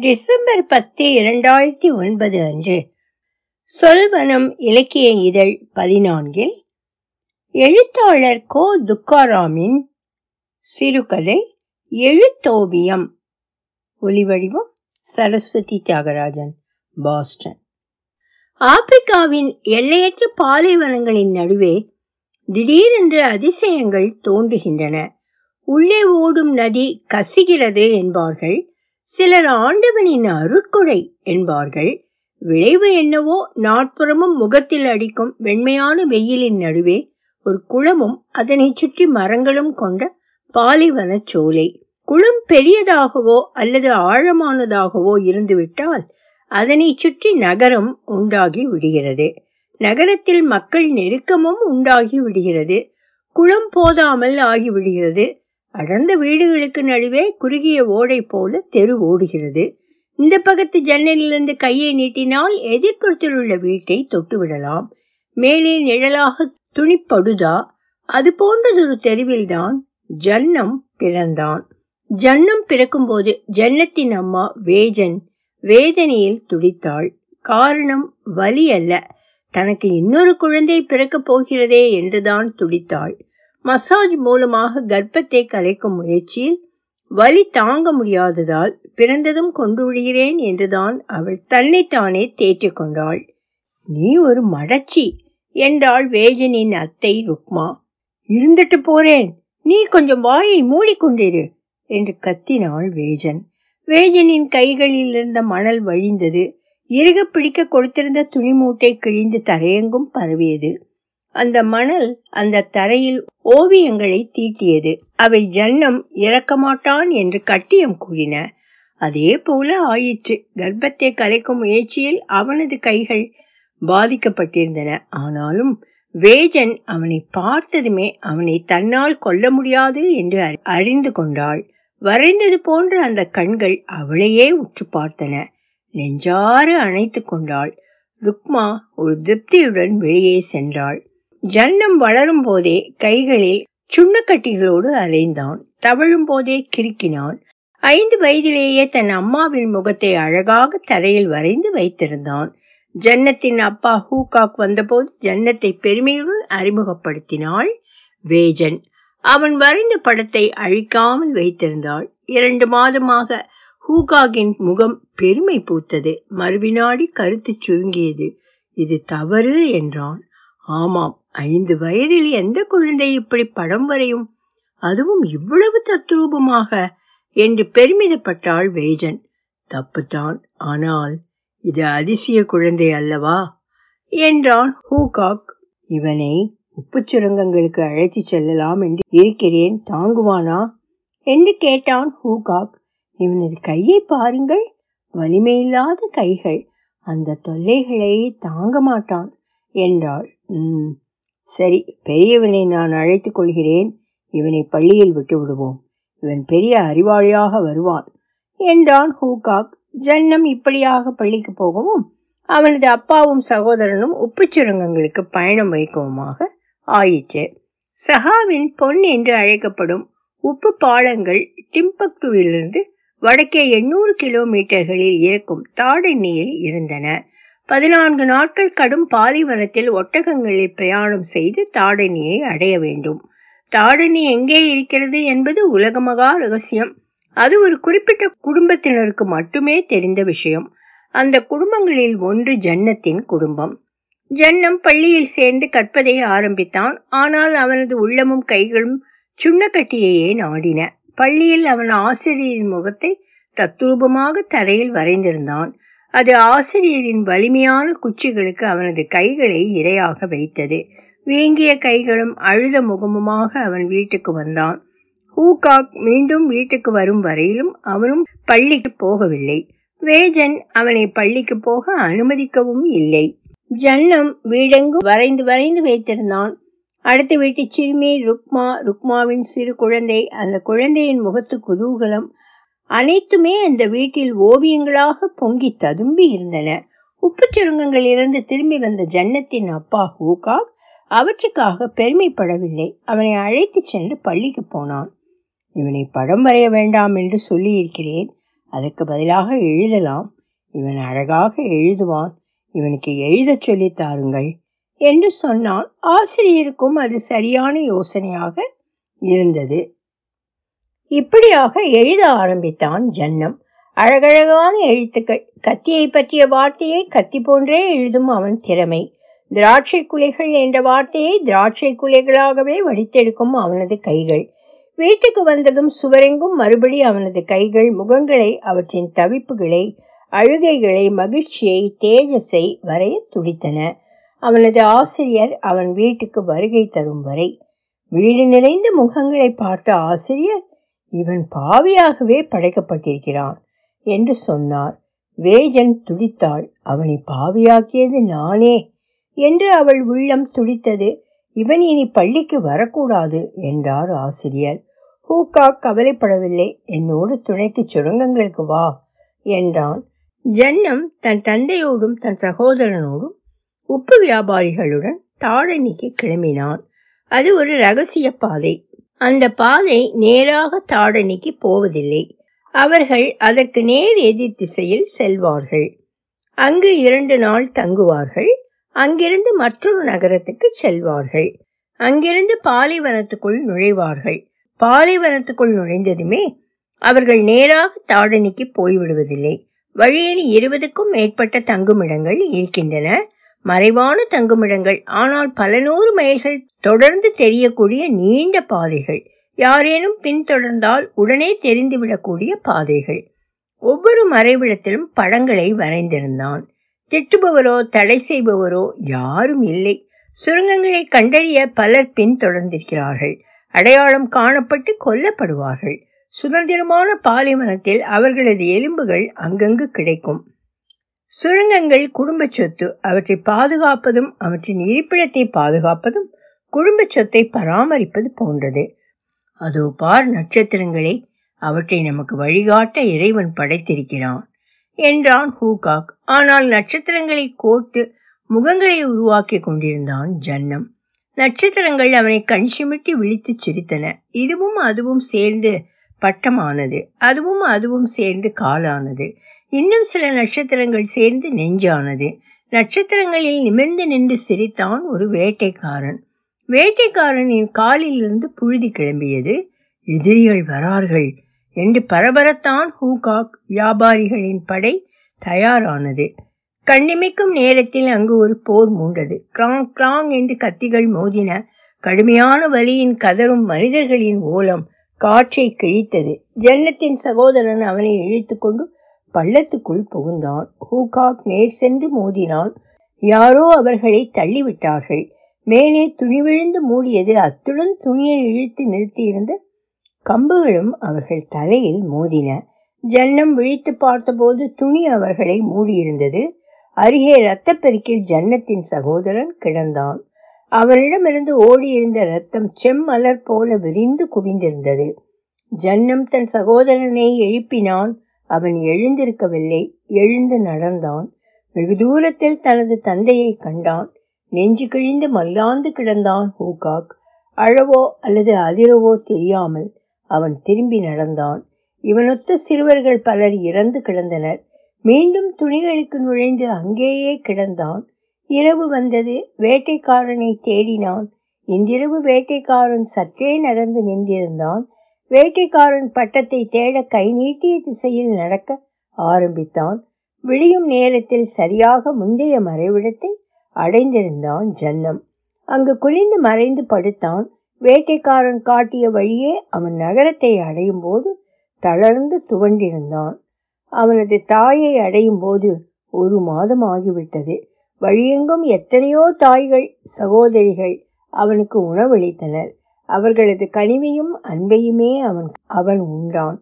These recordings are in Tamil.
டிசம்பர் பத்து இரண்டாயிரத்தி ஒன்பது அன்று. சொல்வனம் இலக்கிய இதழ் பதினான்கில் எழுத்தாளர் கோ துக்காராமின் சிறுகதை எழுத்தோவியம். ஒலிவடிவம் சரஸ்வதி தியாகராஜன் பாஸ்டன். ஆப்பிரிக்காவின் எல்லையற்ற பாலைவனங்களின் நடுவே திடீரென்று அதிசயங்கள் தோன்றுகின்றன. உள்ளே ஓடும் நதி கசிகிறது என்பார்கள். சிலர் ஆண்டவனின் அருட்கொடை என்பார்கள். விளைவு என்னவோ நாட்புறமும் முகத்தில் அடிக்கும் வெண்மையான வெயிலின் நடுவே ஒரு குளமும் அதனை சுற்றி மரங்களும் கொண்ட பாலைவன சோலை. குளம் பெரியதாகவோ அல்லது ஆழமானதாகவோ இருந்துவிட்டால் அதனை சுற்றி நகரம் உண்டாகி விடுகிறது. நகரத்தில் மக்கள் நெருக்கமும் உண்டாகி விடுகிறது. குளம் போதாமல் ஆகிவிடுகிறது அடர்ந்த வீடுகளுக்கு நடுவே குறுகிய ஓடை போல தெரு ஓடுகிறது. இந்த பக்கத்து ஜன்னலிலிருந்து கையை நீட்டினால் எதிர்ப்புறத்தில் உள்ள வீட்டை தொட்டுவிடலாம் மேலே நிழலாக துணிப்படுதா அது போன்றதொரு தெருவில்தான் ஜன்னம் பிறந்தான். ஜன்னம் பிறக்கும்போது ஜன்னத்தின் அம்மா வேஜன் வேதனையில் துடித்தாள். காரணம் வலி அல்ல. தனக்கு இன்னொரு குழந்தை பிறக்கப் போகிறதே என்றுதான் துடித்தாள். மசாஜ் மூலமாக கர்ப்பத்தை கலைக்கும் முயற்சியில் வலி தாங்க முடியாததால் பிறந்ததும் கொண்டு விடுகிறேன் என்றுதான் அவள் தன்னைத்தானே தேற்றிக் கொண்டாள். நீ ஒரு மடச்சி என்றாள் வேஜனின் அத்தை ருக்மா. இருந்துட்டு போறேன். நீ கொஞ்சம் வாயை மூடிக்கொண்டிரு என்று கத்தினாள் வேஜன். வேஜனின் கைகளில் இருந்த மணல் வழிந்தது. இறுக பிடிக்க கொடுத்திருந்த துணி மூட்டை கிழிந்து தரையெங்கும் பரவியது. அந்த மணல் அந்த தரையில் ஓவியங்களை தீட்டியது. அவை ஜன்னம் இறக்க மாட்டான் என்று கட்டியம் கூறின. அதே போல ஆயிற்று. கர்ப்பத்தை கலைக்கும் முயற்சியில் அவனது கைகள் பாதிக்கப்பட்டிருந்தன. ஆனாலும் வேஜன் அவனை பார்த்ததுமே அவனை தன்னால் கொல்ல முடியாது என்று அறிந்து கொண்டாள். வரைந்தது போன்ற அந்த கண்கள் அவளையே உற்று பார்த்தன. நெஞ்சாறு அணைத்து கொண்டாள். ருக்மா ஒரு திருப்தியுடன் வெளியே சென்றாள். ஜன்னம் வளரும் போதே கைகளில் சுண்ணக்கட்டிகளோடு அலைந்தான். தவழும் போதே கிறுக்கினான். ஐந்து வயதிலேயே தன் அம்மாவின் முகத்தை அழகாக தரையில் வரைந்து வைத்திருந்தான். ஜன்னத்தின் அப்பா ஹூகாக் வந்தபோது ஜன்னத்தை பெருமையுடன் அறிமுகப்படுத்தினாள். வேஜன் அவன் வரைந்த படத்தை அழிக்காமல் வைத்திருந்தாள். இரண்டு மாதமாக ஹூகாகின் முகம் பெருமை பூத்தது. மறுவினாடி கருத்து சுருங்கியது. இது தவறு என்றான். ஆமாம் ஐந்து வயதில் எந்த குழந்தை இப்படி படம் வரையும்? அதுவும் இவ்வளவு தத்ரூபமாக என்று பெருமிதப்பட்டாள் வேஜன். தப்புத்தான் ஆனால் இது அதிசய குழந்தை அல்லவா? என்றான் ஹூகாக். இவனை உப்பு சுரங்கங்களுக்கு அழைத்து செல்லலாம் என்று இருக்கிறேன் தாங்குவானா? என்று கேட்டான் ஹூகாக். இவனது கையை பாருங்கள் வலிமையில்லாத கைகள். அந்த தொல்லைகளை தாங்க மாட்டான் என்றாள். சரி பெரியவனை நான் அழைத்துக் கொள்கிறேன். இவனை பள்ளியில் விட்டு விடுவோம் இவன் பெரிய அறிவாளியாக வருவான். என்றான் ஹூகாக். ஜன்னம் இப்படியாக பள்ளிக்கு போகவும் அவனது அப்பாவும் சகோதரனும் உப்புச்சுரங்கங்களுக்கு பயணம் வைக்கவுமாக ஆயிற்று. சஹாவின் பொன் என்று அழைக்கப்படும் உப்பு பாலங்கள் டிம்பக்டுவிலிருந்து வடக்கே எண்ணூறு கிலோமீட்டர்களில் இருக்கும் தாடெண்ணியில் இருந்தன. பதினான்கு நாட்கள் கடும் பாலைவனத்தில் ஒட்டகங்களில் பிரயாணம் செய்து தாடனியை அடைய வேண்டும். தாடனி எங்கே இருக்கிறது என்பது உலகமகா ரகசியம். அது ஒரு குறிப்பிட்ட குடும்பத்தினருக்கு மட்டுமே தெரிந்த விஷயம். அந்த குடும்பங்களில் ஒன்று ஜன்னத்தின் குடும்பம். ஜன்னம் பள்ளியில் சேர்ந்து கற்பதை ஆரம்பித்தான். ஆனால் அவனது உள்ளமும் கைகளும் சுண்ணக்கட்டியையே நாடின. பள்ளியில் அவன் ஆசிரியரின் முகத்தை தத்ரூபமாக தரையில் வரைந்திருந்தான். அது ஆசிரியரின் வலிமையான குச்சிகளுக்கு அவனது கைகளை இரையாக வைத்தது. வீங்கிய கைகளும் அழுத முகமுமாக அவன் வீட்டுக்கு வந்தான். ஹூகாக் மீண்டும் வீட்டுக்கு வரும் வரையிலும் அவனும் பள்ளிக்கு போகவில்லை. வேஜன் அவனை பள்ளிக்கு போக அனுமதிக்கவும் இல்லை. ஜன்னம் வீடெங்கும் வரைந்து வரைந்து வைத்திருந்தான். அடுத்த வீட்டு சிறுமி ருக்மா ருக்மாவின் சிறு குழந்தை அந்த குழந்தையின் முகத்து குதூகலம் அனைத்துமே அந்த வீட்டில் ஓவியங்களாக பொங்கி ததும்பி இருந்தன. உப்பு சுரங்கங்களிலிருந்து திரும்பி வந்த ஜன்னத்தின் அப்பா ஹூகாக் அவற்றுக்காக பெருமைப்படவில்லை. அவனை அழைத்து சென்று பள்ளிக்கு போனான். இவனை படம் வரைய வேண்டாம் என்று சொல்லியிருக்கிறேன். அதற்கு பதிலாக எழுதலாம். இவன் அழகாக எழுதுவான். இவனுக்கு எழுதச் சொல்லித் தாருங்கள் என்று சொன்னான். ஆசிரியருக்கும் அது சரியான யோசனையாக இருந்தது. இப்படியாக எழுத ஆரம்பித்தான் ஜன்னம். அழகழகான எழுத்துக்கள். கத்தியை பற்றிய வார்த்தையை கத்தி போன்றே எழுதும் அவன் திறமை. திராட்சை குலைகள் என்ற வார்த்தையை திராட்சை குலைகளாகவே வடித்தெடுக்கும் அவனது கைகள். வீட்டுக்கு வந்ததும் சுவரெங்கும் மறுபடி அவனது கைகள் முகங்களை அவற்றின் தவிப்புகளை அழுகைகளை மகிழ்ச்சியை தேஜஸை வரைய துடித்தன. அவனது ஆசிரியர் அவன் வீட்டுக்கு வருகை தரும் வரை. வீடு நிறைந்த முகங்களை பார்த்த ஆசிரியர் இவன் பாவியாகவே படைக்கப்பட்டிருக்கிறான் என்று சொன்னார். வேஜன் துடித்தாள். அவனை பாவியாக்கியது நானே என்று அவள் உள்ளம் துடித்தது. இவன் இனி பள்ளிக்கு வரக்கூடாது என்றார் ஆசிரியர். ஹூக்கா கவலைப்படவில்லை. என்னோடு துணைக்கு சுரங்கங்களுக்கு வா என்றான். ஜன்னம் தன் தந்தையோடும் தன் சகோதரனோடும் உப்பு வியாபாரிகளுடன் தாழனிக்கு கிளம்பினான். அது ஒரு ரகசிய பாதை. அந்த பாதை நேராக தாடனிக்கு போவதில்லை. அவர்கள் அதற்கு நேர் எதிர் திசையில் செல்வார்கள். அங்கு இரண்டு நாள் தங்குவார்கள். அங்கிருந்து மற்றொரு நகரத்துக்கு செல்வார்கள். அங்கிருந்து பாலைவனத்துக்குள் நுழைவார்கள். பாலைவனத்துக்குள் நுழைந்ததுமே அவர்கள் நேராக தாடனிக்கு போய்விடுவதில்லை. வழியில் இருபதுக்கும் மேற்பட்ட தங்குமிடங்கள் இருக்கின்றன. மறைவான தங்குமிடங்கள் ஆனால் பல நூறு மைல்கள் தொடர்ந்து தெரியக்கூடிய நீண்ட பாதைகள். யாரேனும் பின்தொடர்ந்தால் உடனே தெரிந்துவிடக்கூடிய பாதைகள். ஒவ்வொரு மறைவிடத்திலும் படங்களை வரைந்திருந்தான். திட்டுபவரோ தடை செய்பவரோ யாரும் இல்லை. சுரங்கங்களை கண்டறிய பலர் பின்தொடர்ந்திருக்கிறார்கள். அடையாளம் காணப்பட்டு கொல்லப்படுவார்கள். சுதந்திரமான பாலைவனத்தில் அவர்களது எலும்புகள் அங்கங்கு கிடைக்கும். சுரங்கங்கள் குடும்ப சொத்து அவற்றை பாதுகாப்பதும் அவற்றின் இருப்பிடத்தை பாதுகாப்பதும் குடும்ப சொத்தை பராமரிப்பது போன்றது. அதோ பார் நட்சத்திரங்களை அவற்றை நமக்கு வழிகாட்ட இறைவன் படைத்திருக்கிறான் என்றான் ஹூகாக். ஆனால் நட்சத்திரங்களை கோர்த்து முகங்களை உருவாக்கி கொண்டிருந்தான் ஜன்னம். நட்சத்திரங்கள் அவனை கண் சிமிட்டி விழித்து சிரித்தன. இதுவும் அதுவும் சேர்ந்து பட்டமானது. அதுவும் அதுவும் சேர்ந்து காலானது. இன்னும் சில நட்சத்திரங்கள் சேர்ந்து நெஞ்சானது. நட்சத்திரங்களில் நிமிர்ந்து நின்று சிரித்தான் ஒரு வேட்டைக்காரன். வேட்டைக்காரனின் காலிலிருந்து புழுதி கிளம்பியது எதிரிகள் வரார்கள் என்று பரபரத்தான் ஹூகாக் வியாபாரிகளின் படை தயாரானது. கண்ணிமைக்கும் நேரத்தில் அங்கு ஒரு போர் மூண்டது. கிராங் கிராங் என்று கத்திகள் மோதின கடுமையான வலியின் கதரும் மனிதர்களின் ஓலம் காற்றை கிழித்தது. ஜன்னத்தின் சகோதரன் அவனை இழுத்துக்கொண்டு பள்ளத்துக்குள் புகுந்தான். ஹூகாக் நேர் சென்று மோதினான். யாரோ அவர்களை தள்ளிவிட்டார்கள். மேலே துணி விழுந்து மூடியது அத்துடன் துணியை இழுத்து நிறுத்தியிருந்த கம்புகளும் அவர்கள் தலையில் மோதின. ஜன்னம் விழித்து பார்த்தபோது துணி அவர்களை மூடியிருந்தது. அருகே இரத்தப்பெருக்கில் ஜன்னத்தின் சகோதரன் கிடந்தான். அவனிடமிருந்து ஓடியிருந்த ரத்தம் செம்மலர் போல விரிந்து குவிந்திருந்தது. ஜன்னம் தன் சகோதரனை எழுப்பினான். அவன் எழுந்திருக்கவில்லை. எழுந்து நடந்தான். வெகு தூரத்தில் தனது தந்தையை கண்டான். நெஞ்சு கிழிந்து மல்லாந்து கிடந்தான் ஹூகாக். அழவோ அல்லது அதிரவோ தெரியாமல் அவன் திரும்பி நடந்தான். இவனொத்த சிறுவர்கள் பலர் இறந்து கிடந்தனர். மீண்டும் துணிகளுக்கு நுழைந்து அங்கேயே கிடந்தான். இரவு வந்தது. வேட்டைக்காரனை தேடினான். இன்றிரவு வேட்டைக்காரன் சற்றே நகர்ந்து நின்றிருந்தான். வேட்டைக்காரன் பட்டத்தை தேட கை நீட்டிய திசையில் நடக்க ஆரம்பித்தான். விழியும் நேரத்தில் சரியாக முந்தைய மறைவிடத்தை அடைந்திருந்தான் ஜன்னம். அங்கு குளிந்து மறைந்து படுத்தான். வேட்டைக்காரன் காட்டிய வழியே அவன் நகரத்தை அடையும் போது தளர்ந்து துவண்டிருந்தான். அவனது தாயை அடையும் போது ஒரு மாதம் ஆகிவிட்டது. வழியெங்கும் எத்தனையோ தாய்கள் சகோதரிகள் அவனுக்கு உணவளித்தனர். அவர்களது கனிவையும் அன்பையுமே அவன் அவன் உண்டான்.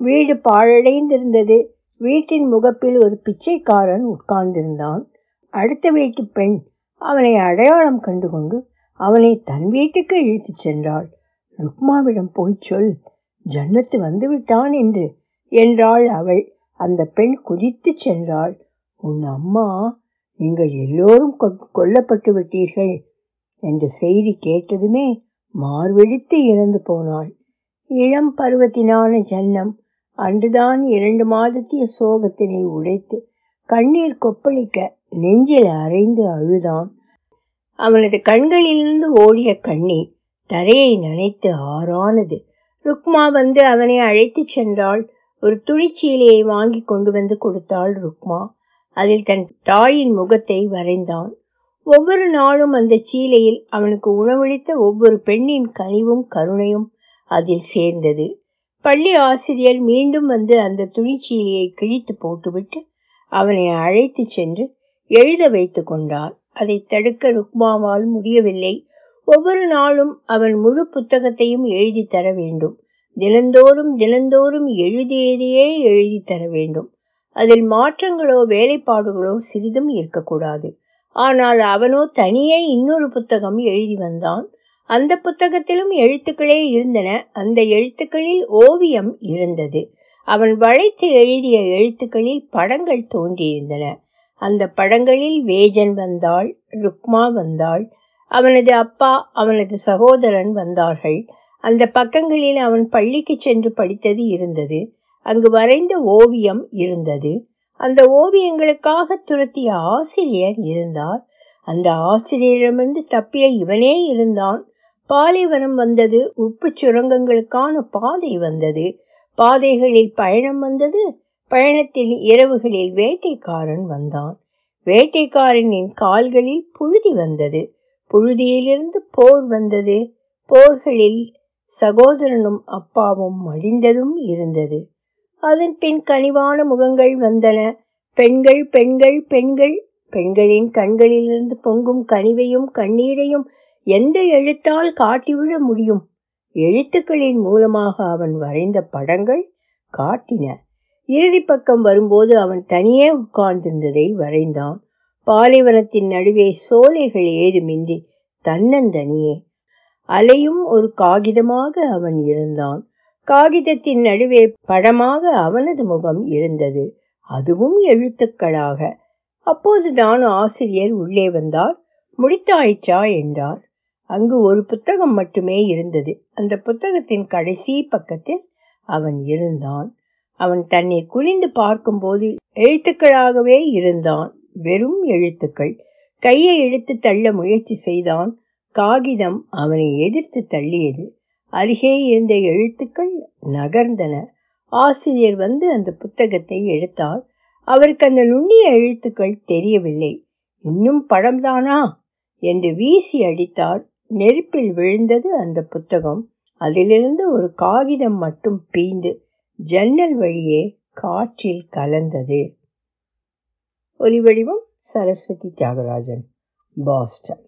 வீடு பாழடைந்திருந்தது. வீட்டின் முகப்பில் ஒரு பிச்சைக்காரன் உட்கார்ந்திருந்தான். அடுத்த வீட்டு பெண் அவனை அடையாளம் கண்டுகொண்டு அவனை தன் வீட்டுக்கு இழுத்துச் சென்றாள். ருக்மாவிடம் போய்ச் சொல். ஜன்னத்து வந்துவிட்டான் என்று என்றாள் அவள். அந்த பெண் குதித்து சென்றாள். உன் அம்மா நீங்கள் எல்லோரும் கொல்லப்பட்டு விட்டீர்கள் என்ற செய்தி கேட்டதுமே மார்வெடித்து இறந்து போனாள். இளம் பருவத்தினான ஜன்னம் அன்றுதான் இரண்டு மாதத்திய சோகத்தினை உடைத்து கண்ணீர் கொப்பளிக்க நெஞ்சில் அரைந்து அழுதான். அவனது கண்களிலிருந்து ஓடிய கண்ணீர் தரையை நனைத்து ஆறானது. ருக்மா வந்து அவனை அழைத்துச் சென்றாள். ஒரு துணிச்சீலையை வாங்கி கொண்டு வந்து கொடுத்தாள் ருக்மா. அதில் தன் தாயின் முகத்தை வரைந்தான். ஒவ்வொரு நாளும் அந்த சீலையில் அவனுக்கு உணவளித்த ஒவ்வொரு பெண்ணின் கனிவும் கருணையும் அதில் சேர்ந்தது. பள்ளி ஆசிரியர் மீண்டும் வந்து அந்த துணிச்சீலையை கிழித்து போட்டுவிட்டு அவனை அழைத்து சென்று எழுத வைத்து கொண்டார் அதை தடுக்க ருக்மாவால் முடியவில்லை. ஒவ்வொரு நாளும் அவன் முழு புத்தகத்தையும் எழுதி தர வேண்டும். தினந்தோறும் தினந்தோறும் எழுதியதையே எழுதி தர வேண்டும். அதில் மாற்றங்களோ வேலைப்பாடுகளோ சிறிதும் இருக்கக்கூடாது. ஆனால் அவனோ தனியே இன்னொரு புத்தகம் எழுதி வந்தான். அந்த புத்தகத்திலும் எழுத்துக்களே இருந்தன. அந்த எழுத்துக்களில் ஓவியம் இருந்தது. அவன் வளைத்து எழுதிய எழுத்துக்களில் படங்கள் தோன்றியிருந்தன. அந்த படங்களில் வேஜன் வந்தாள் ருக்மா வந்தாள் அவனது அப்பா அவனது சகோதரன் வந்தார்கள். அந்த பக்கங்களில் அவன் பள்ளிக்கு சென்று படித்தது இருந்தது. அங்கு வரைந்த ஓவியம் இருந்தது. அந்த ஓவியங்களுக்காக துரத்திய ஆசிரியர் இருந்தார். அந்த ஆசிரியரிடமிருந்து தப்பிய இவனே இருந்தான். பாலைவனம் வந்தது. உப்பு சுரங்கங்களுக்கான பாதை வந்தது. பாதைகளில் பயணம் வந்தது. பயணத்தில் இரவுகளில் வேட்டைக்காரன் வந்தான். வேட்டைக்காரனின் கால்களில் புழுதி வந்தது. புழுதியிலிருந்து போர் வந்தது. போர்களில் சகோதரனும் அப்பாவும் மடிந்ததும் இருந்தது. அதன் பின் கனிவான முகங்கள் வந்தன. பெண்கள் பெண்கள் பெண்கள். பெண்களின் கண்களிலிருந்து பொங்கும் கனிவையும் கண்ணீரையும் எந்த எழுத்தால் காட்டிவிட முடியும்? எழுத்துக்களின் மூலமாக அவன் வரைந்த படங்கள் காட்டின. இறுதி பக்கம் வரும்போது அவன் தனியே உட்கார்ந்திருந்ததை வரைந்தான். பாலைவனத்தின் நடுவே சோலைகள் ஏதுமின்றி தன்னந்தனியே அலையும் ஒரு காகிதமாக அவன் இருந்தான். காகிதத்தின் நடுவே படமாக அவனது முகம் இருந்தது. அதுவும் எழுத்துக்களாக. அப்போதுதான் ஆசிரியர் உள்ளே வந்தார். முடித்தாயிற்றா? என்றார். அங்கு ஒரு புத்தகம் மட்டுமே இருந்தது. அந்த புத்தகத்தின் கடைசி பக்கத்தில் அவன் இருந்தான். அவன் தன்னை குனிந்து பார்க்கும்போது எழுத்துக்களாகவே இருந்தான். வெறும் எழுத்துக்கள். கையை இழுத்து தள்ள முயற்சி செய்தான். காகிதம் அவனை எதிர்த்து தள்ளியது. அருகே இருந்த எழுத்துக்கள் நகர்ந்தன. ஆசிரியர் வந்து அந்த புத்தகத்தை எடுத்தார். அவருக்கு அந்த நுண்ணிய எழுத்துக்கள் தெரியவில்லை. இன்னும் படம்தானா என்று வீசி அடித்தார். நெருப்பில் விழுந்தது அந்த புத்தகம். அதிலிருந்து ஒரு காகிதம் மட்டும் பீந்து ஜன்னல் வழியே காற்றில் கலந்தது. ஒலிவடிவம் சரஸ்வதி தியாகராஜன் பாஸ்டன்.